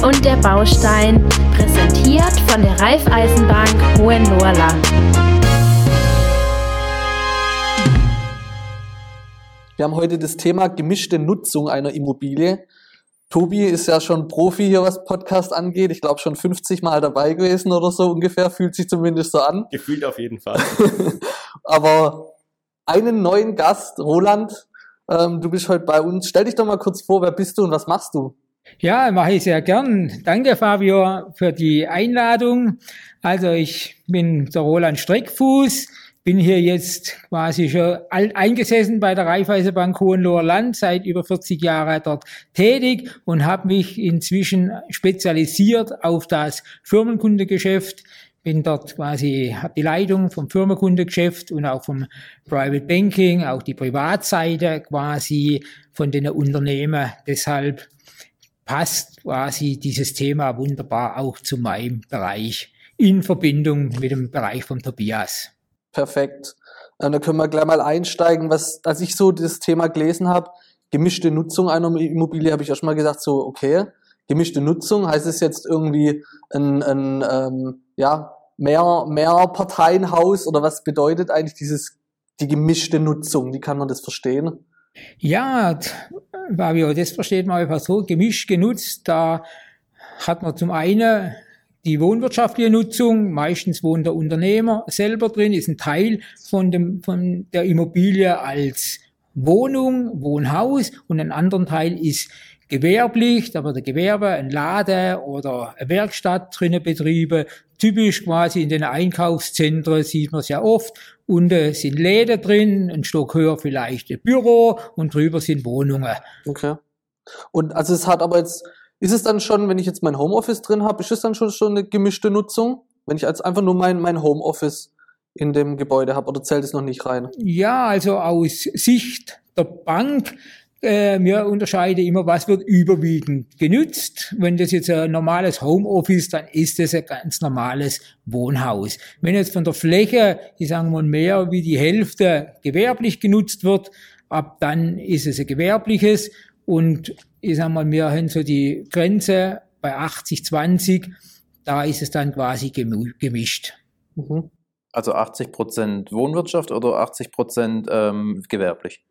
Und der Baustein, präsentiert von der Raiffeisenbank Hohenlohrland. Wir haben heute das Thema gemischte Nutzung einer Immobilie. Tobi ist ja schon Profi hier, was Podcast angeht. Ich glaube schon 50 Mal dabei gewesen oder so ungefähr, fühlt sich zumindest so an. Gefühlt auf jeden Fall. Aber einen neuen Gast, Roland, ähm, du bist heute bei uns. Stell dich doch mal kurz vor, wer bist du und was machst du? Ja, mache ich sehr gern. Danke, Fabio, für die Einladung. Also ich bin der Roland Streckfuß, bin hier jetzt quasi schon alt eingesessen bei der Raiffeisenbank Hohenloher Land, seit über 40 Jahren dort tätig und habe mich inzwischen spezialisiert auf das Firmenkundegeschäft bin dort quasi, habe die Leitung vom Firmenkundengeschäft und auch vom Private Banking, auch die Privatseite quasi von den Unternehmen. Deshalb passt quasi dieses Thema wunderbar auch zu meinem Bereich in Verbindung mit dem Bereich von Tobias. Perfekt. Äh, dann können wir gleich mal einsteigen, was, als ich so das Thema gelesen habe, gemischte Nutzung einer Immobilie, habe ich erst mal gesagt, so, okay, gemischte Nutzung, heißt es jetzt irgendwie ein, ein ähm, ja, mehr, mehr Parteienhaus oder was bedeutet eigentlich dieses, die gemischte Nutzung? Wie kann man das verstehen? Ja, Fabio, das versteht man einfach so, gemischt genutzt, da hat man zum einen die wohnwirtschaftliche Nutzung, meistens wohnt der Unternehmer selber drin, ist ein Teil von, dem, von der Immobilie als Wohnung, Wohnhaus und ein anderen Teil ist gewerblich, da wird ein Gewerbe, ein Laden oder eine Werkstatt drinnen betrieben. Typisch quasi in den Einkaufszentren sieht man es ja oft. Unten sind Läden drin, ein Stock höher vielleicht ein Büro und drüber sind Wohnungen. Okay. Und also es hat aber jetzt, ist es dann schon, wenn ich jetzt mein Homeoffice drin habe, ist es dann schon, schon eine gemischte Nutzung? Wenn ich als einfach nur mein, mein Homeoffice in dem Gebäude habe oder zählt es noch nicht rein? Ja, also aus Sicht der Bank äh, wir unterscheiden immer, was wird überwiegend genützt. Wenn das jetzt ein normales Homeoffice, dann ist das ein ganz normales Wohnhaus. Wenn jetzt von der Fläche, ich sage mal mehr wie die Hälfte gewerblich genutzt wird, ab dann ist es ein gewerbliches und ich sage mal, wir haben so die Grenze bei 80, 20, da ist es dann quasi gemischt. Mhm. Also 80 Prozent Wohnwirtschaft oder 80 Prozent ähm, gewerblich?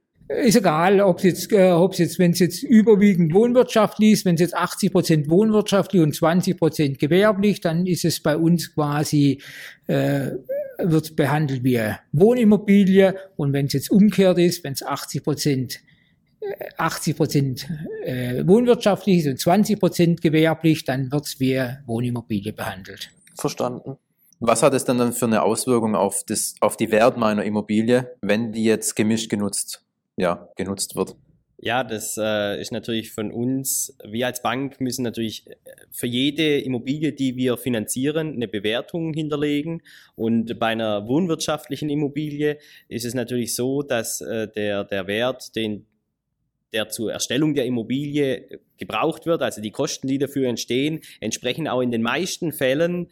Ist egal, ob es jetzt, äh, jetzt, wenn es jetzt überwiegend wohnwirtschaftlich ist, wenn es jetzt 80 Prozent wohnwirtschaftlich und 20 Prozent gewerblich, dann ist es bei uns quasi äh, wird behandelt wie Wohnimmobilie und wenn es jetzt umgekehrt ist, wenn es 80 Prozent 80 Prozent äh, wohnwirtschaftlich ist und 20 Prozent gewerblich, dann wird es wie Wohnimmobilie behandelt. Verstanden. Was hat es denn dann für eine Auswirkung auf, das, auf die Wert meiner Immobilie, wenn die jetzt gemischt genutzt ja, genutzt wird. Ja, das äh, ist natürlich von uns, wir als Bank müssen natürlich äh, für jede Immobilie, die wir finanzieren, eine Bewertung hinterlegen. Und bei einer wohnwirtschaftlichen Immobilie ist es natürlich so, dass äh, der, der Wert, den der zur Erstellung der Immobilie gebraucht wird, also die Kosten, die dafür entstehen, entsprechen auch in den meisten Fällen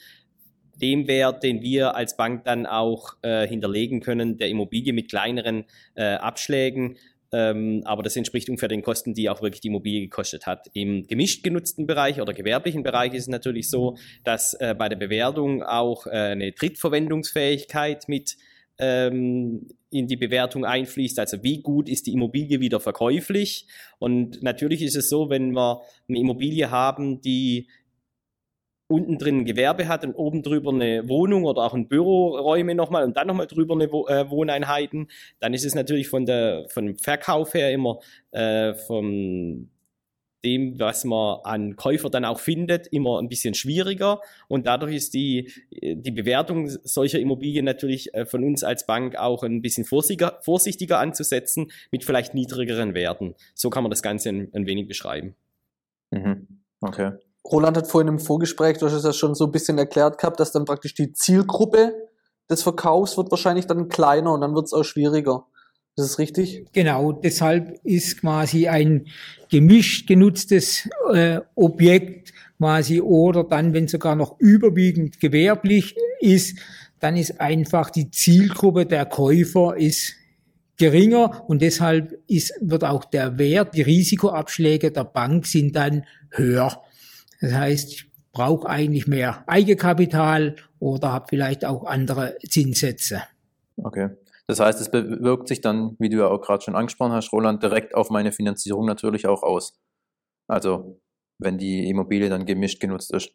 dem Wert, den wir als Bank dann auch äh, hinterlegen können, der Immobilie mit kleineren äh, Abschlägen. Ähm, aber das entspricht ungefähr den Kosten, die auch wirklich die Immobilie gekostet hat. Im gemischt genutzten Bereich oder gewerblichen Bereich ist es natürlich so, dass äh, bei der Bewertung auch äh, eine Drittverwendungsfähigkeit mit ähm, in die Bewertung einfließt. Also wie gut ist die Immobilie wieder verkäuflich? Und natürlich ist es so, wenn wir eine Immobilie haben, die unten drin ein Gewerbe hat und oben drüber eine Wohnung oder auch ein Büroräume nochmal und dann nochmal drüber eine äh, Wohneinheiten, dann ist es natürlich von der, von dem Verkauf her immer äh, von dem, was man an Käufer dann auch findet, immer ein bisschen schwieriger. Und dadurch ist die, die Bewertung solcher Immobilien natürlich äh, von uns als Bank auch ein bisschen vorsichtiger, vorsichtiger anzusetzen mit vielleicht niedrigeren Werten. So kann man das Ganze ein, ein wenig beschreiben. Mhm. Okay. Roland hat vorhin im Vorgespräch, du hast es ja schon so ein bisschen erklärt gehabt, dass dann praktisch die Zielgruppe des Verkaufs wird wahrscheinlich dann kleiner und dann wird es auch schwieriger. Ist das richtig? Genau, deshalb ist quasi ein gemischt genutztes äh, Objekt quasi oder dann, wenn sogar noch überwiegend gewerblich ist, dann ist einfach die Zielgruppe der Käufer ist geringer und deshalb ist, wird auch der Wert, die Risikoabschläge der Bank sind dann höher. Das heißt, ich brauche eigentlich mehr Eigenkapital oder habe vielleicht auch andere Zinssätze. Okay. Das heißt, es bewirkt sich dann, wie du ja auch gerade schon angesprochen hast, Roland, direkt auf meine Finanzierung natürlich auch aus. Also wenn die Immobilie dann gemischt genutzt ist.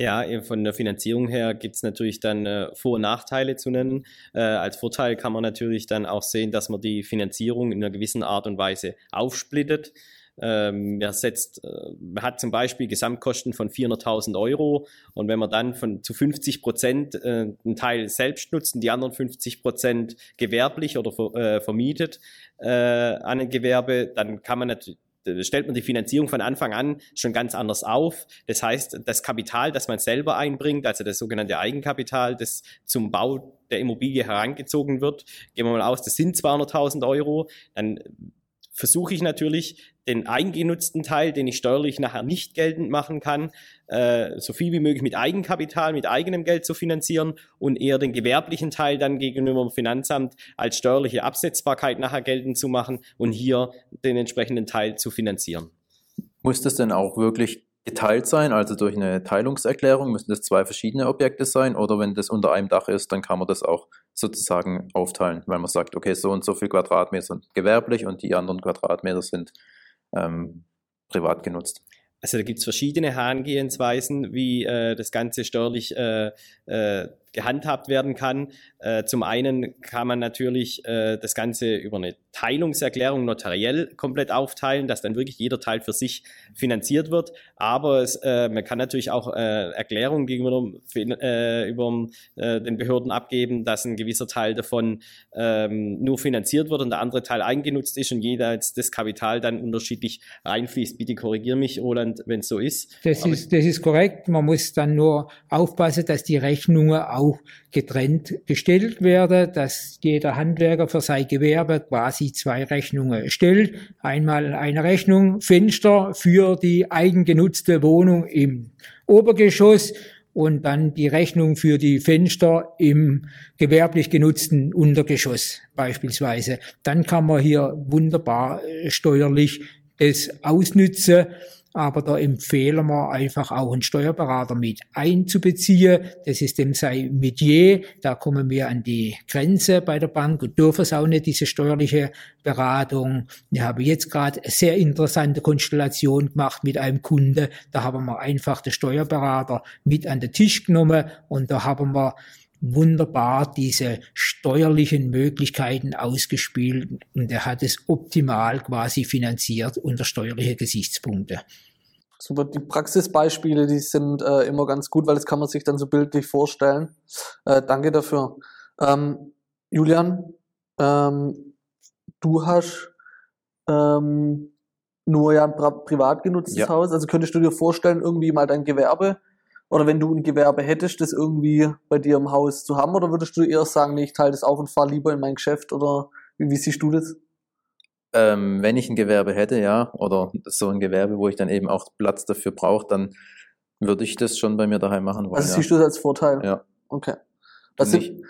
Ja, von der Finanzierung her gibt es natürlich dann äh, Vor- und Nachteile zu nennen. Äh, als Vorteil kann man natürlich dann auch sehen, dass man die Finanzierung in einer gewissen Art und Weise aufsplittet. Ähm, er setzt, äh, hat zum Beispiel Gesamtkosten von 400.000 Euro und wenn man dann von zu 50 Prozent äh, einen Teil selbst nutzt und die anderen 50 Prozent gewerblich oder ver, äh, vermietet äh, an ein Gewerbe, dann kann man natürlich stellt man die Finanzierung von Anfang an schon ganz anders auf. Das heißt, das Kapital, das man selber einbringt, also das sogenannte Eigenkapital, das zum Bau der Immobilie herangezogen wird, gehen wir mal aus, das sind 200.000 Euro, dann versuche ich natürlich, den eingenutzten Teil, den ich steuerlich nachher nicht geltend machen kann, äh, so viel wie möglich mit Eigenkapital, mit eigenem Geld zu finanzieren und eher den gewerblichen Teil dann gegenüber dem Finanzamt als steuerliche Absetzbarkeit nachher geltend zu machen und hier den entsprechenden Teil zu finanzieren. Muss das denn auch wirklich geteilt sein, also durch eine Teilungserklärung? Müssen das zwei verschiedene Objekte sein? Oder wenn das unter einem Dach ist, dann kann man das auch sozusagen aufteilen, weil man sagt, okay, so und so viel Quadratmeter sind gewerblich und die anderen Quadratmeter sind ähm, privat genutzt. Also da gibt es verschiedene Herangehensweisen, wie äh, das Ganze steuerlich äh, äh, gehandhabt werden kann. Äh, zum einen kann man natürlich äh, das Ganze über eine Teilungserklärung notariell komplett aufteilen, dass dann wirklich jeder Teil für sich finanziert wird. Aber es, äh, man kann natürlich auch äh, Erklärungen gegenüber äh, über äh, den Behörden abgeben, dass ein gewisser Teil davon ähm, nur finanziert wird und der andere Teil eingenutzt ist und jeweils das Kapital dann unterschiedlich reinfließt. Bitte korrigier mich, Roland, wenn es so ist. Das ist, das ist korrekt. Man muss dann nur aufpassen, dass die Rechnungen auch getrennt gestellt werde, dass jeder Handwerker für sein Gewerbe quasi zwei Rechnungen stellt. Einmal eine Rechnung Fenster für die eigengenutzte Wohnung im Obergeschoss und dann die Rechnung für die Fenster im gewerblich genutzten Untergeschoss beispielsweise. Dann kann man hier wunderbar steuerlich das ausnützen aber da empfehlen wir einfach auch einen Steuerberater mit einzubeziehen. Das ist dem sein Metier. Da kommen wir an die Grenze bei der Bank und dürfen es auch nicht, diese steuerliche Beratung. Ich habe jetzt gerade eine sehr interessante Konstellation gemacht mit einem Kunde. Da haben wir einfach den Steuerberater mit an den Tisch genommen und da haben wir wunderbar diese steuerlichen Möglichkeiten ausgespielt und er hat es optimal quasi finanziert unter steuerliche Gesichtspunkte. Super, die Praxisbeispiele, die sind äh, immer ganz gut, weil das kann man sich dann so bildlich vorstellen. Äh, danke dafür. Ähm, Julian, ähm, du hast ähm, nur ja ein privat genutztes ja. Haus, also könntest du dir vorstellen, irgendwie mal dein Gewerbe oder wenn du ein Gewerbe hättest, das irgendwie bei dir im Haus zu haben? Oder würdest du eher sagen, nee, ich teile das auf und fahre lieber in mein Geschäft? Oder wie, wie siehst du das? Ähm, wenn ich ein Gewerbe hätte, ja, oder so ein Gewerbe, wo ich dann eben auch Platz dafür brauche, dann würde ich das schon bei mir daheim machen wollen. Also ja. siehst du das als Vorteil? Ja. Okay. Das sind,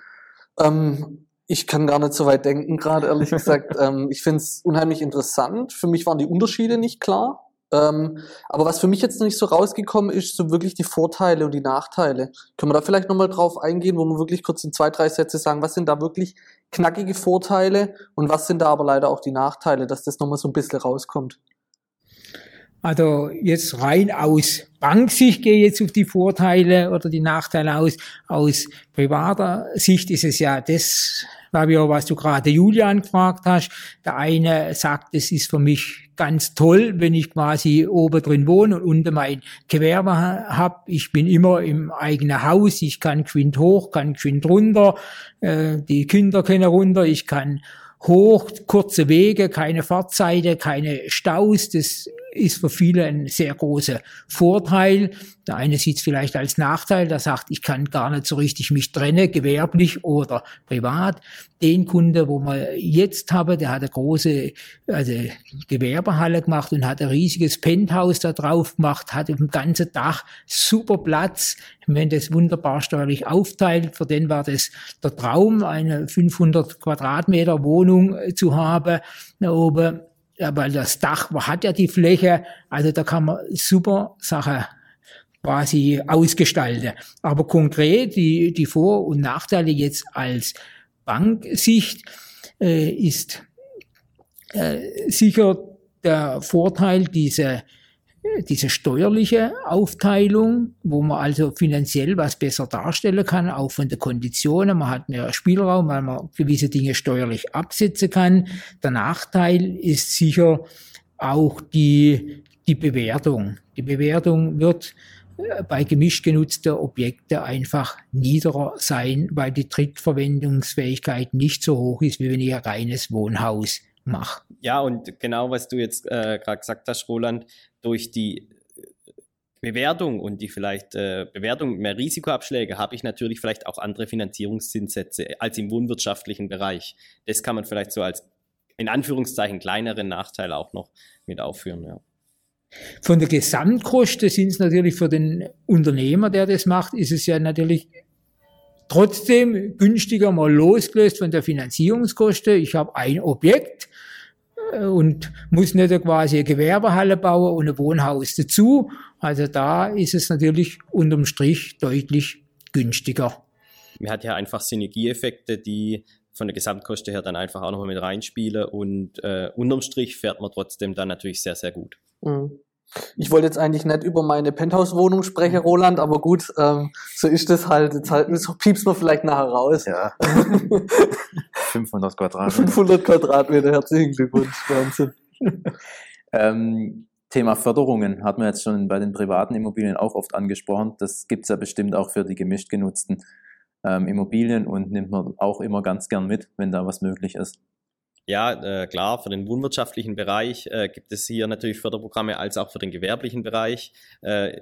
ähm, ich kann gar nicht so weit denken, gerade ehrlich gesagt. ähm, ich finde es unheimlich interessant. Für mich waren die Unterschiede nicht klar. Ähm, aber was für mich jetzt noch nicht so rausgekommen ist, so wirklich die Vorteile und die Nachteile. Können wir da vielleicht nochmal drauf eingehen, wo wir wirklich kurz in zwei, drei Sätze sagen, was sind da wirklich knackige Vorteile und was sind da aber leider auch die Nachteile, dass das nochmal so ein bisschen rauskommt? Also jetzt rein aus Banksicht gehe jetzt auf die Vorteile oder die Nachteile aus. Aus privater Sicht ist es ja das, Fabio, was du gerade Julian gefragt hast. Der eine sagt, es ist für mich ganz toll, wenn ich quasi oben drin wohne und unten mein Gewerbe habe. Ich bin immer im eigenen Haus, ich kann geschwind hoch, kann geschwind runter, äh, die Kinder können runter, ich kann hoch, kurze Wege, keine Fahrzeiten, keine Staus. Das ist für viele ein sehr großer Vorteil. Der eine sieht es vielleicht als Nachteil, der sagt, ich kann gar nicht so richtig mich trennen, gewerblich oder privat. Den Kunde, wo wir jetzt haben, der hat eine große also Gewerbehalle gemacht und hat ein riesiges Penthouse da drauf gemacht, hat dem ganzen Dach super Platz. Wenn das wunderbar steuerlich aufteilt, für den war das der Traum, eine 500 Quadratmeter Wohnung zu haben da oben weil das Dach hat ja die Fläche, also da kann man super Sache quasi ausgestalte. Aber konkret die, die Vor- und Nachteile jetzt als Banksicht äh, ist äh, sicher der Vorteil diese diese steuerliche Aufteilung, wo man also finanziell was besser darstellen kann, auch von den Konditionen. Man hat mehr Spielraum, weil man gewisse Dinge steuerlich absetzen kann. Der Nachteil ist sicher auch die, die Bewertung. Die Bewertung wird äh, bei gemischt genutzter Objekte einfach niederer sein, weil die Drittverwendungsfähigkeit nicht so hoch ist, wie wenn ich ein reines Wohnhaus mache. Ja, und genau was du jetzt äh, gerade gesagt hast, Roland, durch die Bewertung und die vielleicht äh, Bewertung mehr Risikoabschläge habe ich natürlich vielleicht auch andere Finanzierungszinssätze als im wohnwirtschaftlichen Bereich. Das kann man vielleicht so als in Anführungszeichen kleineren Nachteil auch noch mit aufführen. Ja. Von der Gesamtkosten sind es natürlich für den Unternehmer, der das macht, ist es ja natürlich trotzdem günstiger mal losgelöst von der Finanzierungskoste. Ich habe ein Objekt, äh, und muss nicht quasi eine Gewerbehalle bauen und ein Wohnhaus dazu. Also da ist es natürlich unterm Strich deutlich günstiger. Man hat ja einfach Synergieeffekte, die von der Gesamtkoste her dann einfach auch nochmal mit reinspielen und äh, unterm Strich fährt man trotzdem dann natürlich sehr, sehr gut. Mhm. Ich wollte jetzt eigentlich nicht über meine Penthouse-Wohnung sprechen, mhm. Roland, aber gut, ähm, so ist das halt. Jetzt halt, so piepst man vielleicht nachher raus. Ja. 500 Quadratmeter. 500 Quadratmeter, herzlichen Glückwunsch, Wahnsinn. ähm, Thema Förderungen hat man jetzt schon bei den privaten Immobilien auch oft angesprochen. Das gibt's ja bestimmt auch für die gemischt genutzten ähm, Immobilien und nimmt man auch immer ganz gern mit, wenn da was möglich ist. Ja, äh, klar, für den wohnwirtschaftlichen Bereich äh, gibt es hier natürlich Förderprogramme als auch für den gewerblichen Bereich. Äh,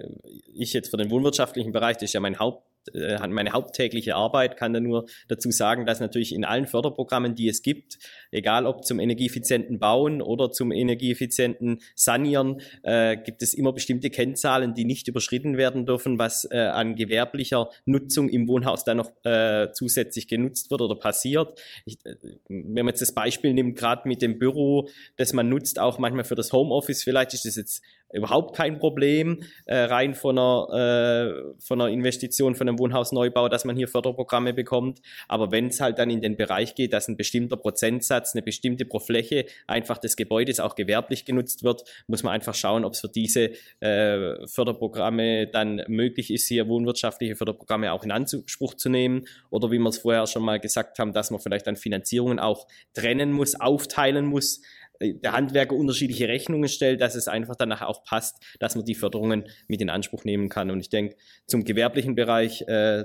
ich jetzt für den wohnwirtschaftlichen Bereich, das ist ja mein Haupt meine haupttägliche Arbeit, kann da nur dazu sagen, dass natürlich in allen Förderprogrammen, die es gibt, egal ob zum energieeffizienten Bauen oder zum energieeffizienten Sanieren, äh, gibt es immer bestimmte Kennzahlen, die nicht überschritten werden dürfen, was äh, an gewerblicher Nutzung im Wohnhaus dann noch äh, zusätzlich genutzt wird oder passiert. Ich, äh, wenn man jetzt das Beispiel nimmt, gerade mit dem Büro, das man nutzt, auch manchmal für das Homeoffice, vielleicht ist das jetzt überhaupt kein Problem, äh, rein von einer, äh, von einer Investition, von einem Wohnhausneubau, dass man hier Förderprogramme bekommt. Aber wenn es halt dann in den Bereich geht, dass ein bestimmter Prozentsatz, eine bestimmte pro Fläche einfach des Gebäudes auch gewerblich genutzt wird, muss man einfach schauen, ob es für diese äh, Förderprogramme dann möglich ist, hier wohnwirtschaftliche Förderprogramme auch in Anspruch zu nehmen. Oder wie wir es vorher schon mal gesagt haben, dass man vielleicht dann Finanzierungen auch trennen muss, aufteilen muss der Handwerker unterschiedliche Rechnungen stellt, dass es einfach danach auch passt, dass man die Förderungen mit in Anspruch nehmen kann. Und ich denke, zum gewerblichen Bereich, äh,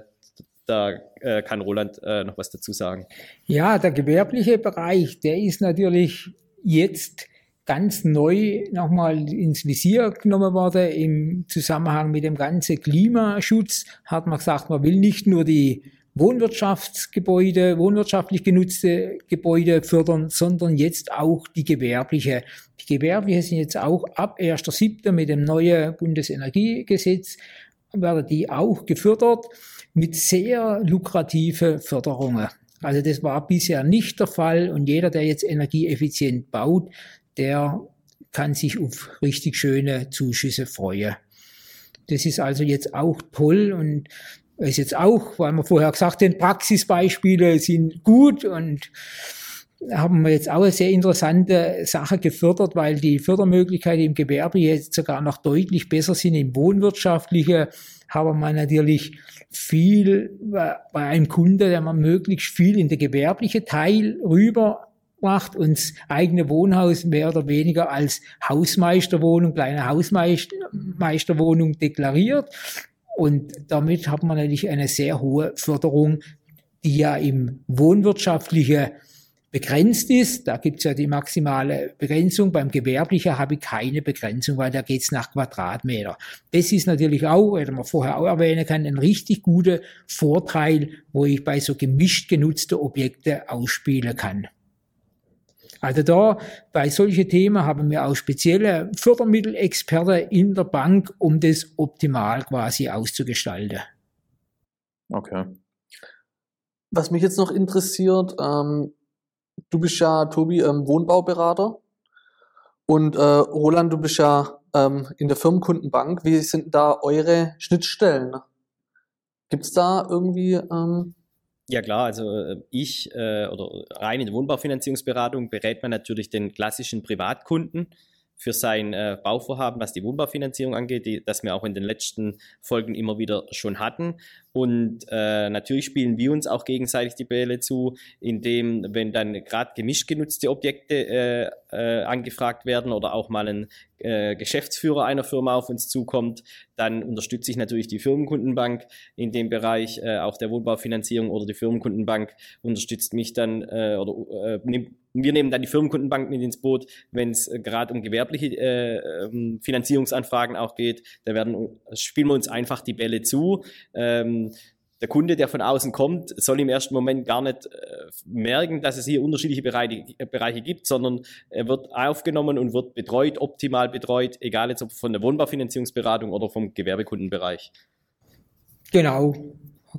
da äh, kann Roland äh, noch was dazu sagen. Ja, der gewerbliche Bereich, der ist natürlich jetzt ganz neu nochmal ins Visier genommen worden im Zusammenhang mit dem ganzen Klimaschutz. Hat man gesagt, man will nicht nur die Wohnwirtschaftsgebäude, wohnwirtschaftlich genutzte Gebäude fördern, sondern jetzt auch die gewerbliche. Die gewerbliche sind jetzt auch ab 1.7. mit dem neuen Bundesenergiegesetz werden die auch gefördert mit sehr lukrative Förderungen. Also das war bisher nicht der Fall und jeder, der jetzt energieeffizient baut, der kann sich auf richtig schöne Zuschüsse freuen. Das ist also jetzt auch toll und ist jetzt auch, weil wir vorher gesagt haben, Praxisbeispiele sind gut und haben wir jetzt auch eine sehr interessante Sache gefördert, weil die Fördermöglichkeiten im Gewerbe jetzt sogar noch deutlich besser sind. Im Wohnwirtschaftliche haben wir natürlich viel bei einem Kunde, der man möglichst viel in der gewerbliche Teil rüber macht und das eigene Wohnhaus mehr oder weniger als Hausmeisterwohnung, kleine Hausmeisterwohnung deklariert. Und damit hat man natürlich eine sehr hohe Förderung, die ja im Wohnwirtschaftliche begrenzt ist. Da gibt es ja die maximale Begrenzung. Beim Gewerblichen habe ich keine Begrenzung, weil da geht es nach Quadratmeter. Das ist natürlich auch, hätte man vorher auch erwähnen kann, ein richtig guter Vorteil, wo ich bei so gemischt genutzte Objekte ausspielen kann. Also da bei solchen Themen haben wir auch spezielle Fördermittelexperten in der Bank, um das optimal quasi auszugestalten. Okay. Was mich jetzt noch interessiert, ähm, du bist ja, Tobi, ähm, Wohnbauberater und äh, Roland, du bist ja ähm, in der Firmenkundenbank. Wie sind da eure Schnittstellen? Gibt's da irgendwie ähm, Ja klar, also äh, ich äh, oder rein in der Wohnbaufinanzierungsberatung berät man natürlich den klassischen Privatkunden für sein äh, Bauvorhaben, was die Wohnbaufinanzierung angeht, die, das wir auch in den letzten Folgen immer wieder schon hatten. Und äh, natürlich spielen wir uns auch gegenseitig die Bälle zu, indem, wenn dann gerade gemischt genutzte Objekte äh, äh, angefragt werden oder auch mal ein äh, Geschäftsführer einer Firma auf uns zukommt, dann unterstütze ich natürlich die Firmenkundenbank in dem Bereich, äh, auch der Wohnbaufinanzierung oder die Firmenkundenbank unterstützt mich dann äh, oder äh, nimmt wir nehmen dann die Firmenkundenbank mit ins Boot, wenn es äh, gerade um gewerbliche äh, ähm, Finanzierungsanfragen auch geht. Da werden, spielen wir uns einfach die Bälle zu. Ähm, der Kunde, der von außen kommt, soll im ersten Moment gar nicht äh, merken, dass es hier unterschiedliche Bereiche, äh, Bereiche gibt, sondern er wird aufgenommen und wird betreut, optimal betreut, egal jetzt ob von der Wohnbaufinanzierungsberatung oder vom Gewerbekundenbereich. Genau.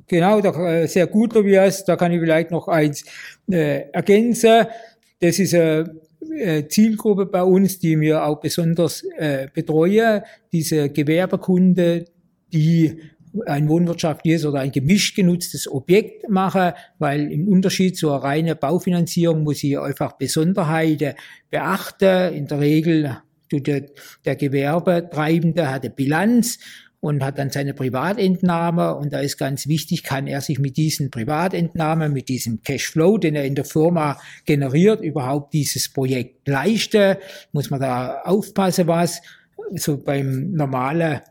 Genau, da, äh, sehr gut, Tobias. Da kann ich vielleicht noch eins äh, ergänzen. Das ist eine Zielgruppe bei uns, die wir auch besonders äh, betreuen. Diese Gewerbekunde, die ein wohnwirtschaftliches oder ein gemischt genutztes Objekt machen, weil im Unterschied zur reinen Baufinanzierung muss ich einfach Besonderheiten beachten. In der Regel tut der, der Gewerbetreibende hat eine Bilanz und hat dann seine Privatentnahme. Und da ist ganz wichtig, kann er sich mit diesen Privatentnahmen, mit diesem Cashflow, den er in der Firma generiert, überhaupt dieses Projekt leisten, muss man da aufpassen, was? So beim normalen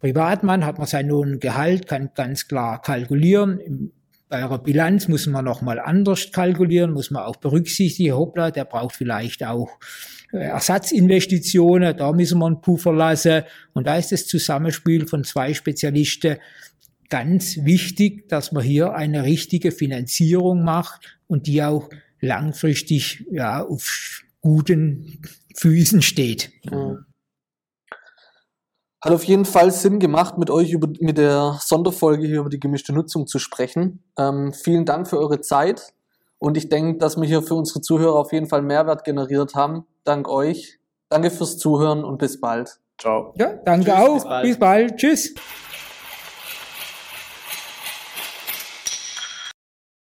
Privatmann hat man sein Lohngehalt, kann ganz klar kalkulieren. Bei einer Bilanz muss man nochmal anders kalkulieren, muss man auch berücksichtigen, hoppla, der braucht vielleicht auch äh, Ersatzinvestitionen, da müssen wir einen Puffer lassen. Und da ist das Zusammenspiel von zwei Spezialisten ganz wichtig, dass man hier eine richtige Finanzierung macht und die auch langfristig ja, auf guten Füßen steht. Mhm. Hat auf jeden Fall Sinn gemacht, mit euch über, mit der Sonderfolge hier über die gemischte Nutzung zu sprechen. Ähm, vielen Dank für eure Zeit. Und ich denke, dass wir hier für unsere Zuhörer auf jeden Fall Mehrwert generiert haben. Dank euch. Danke fürs Zuhören und bis bald. Ciao. Ja, danke Tschüss, auch. bis bald. Bis bald. Tschüss.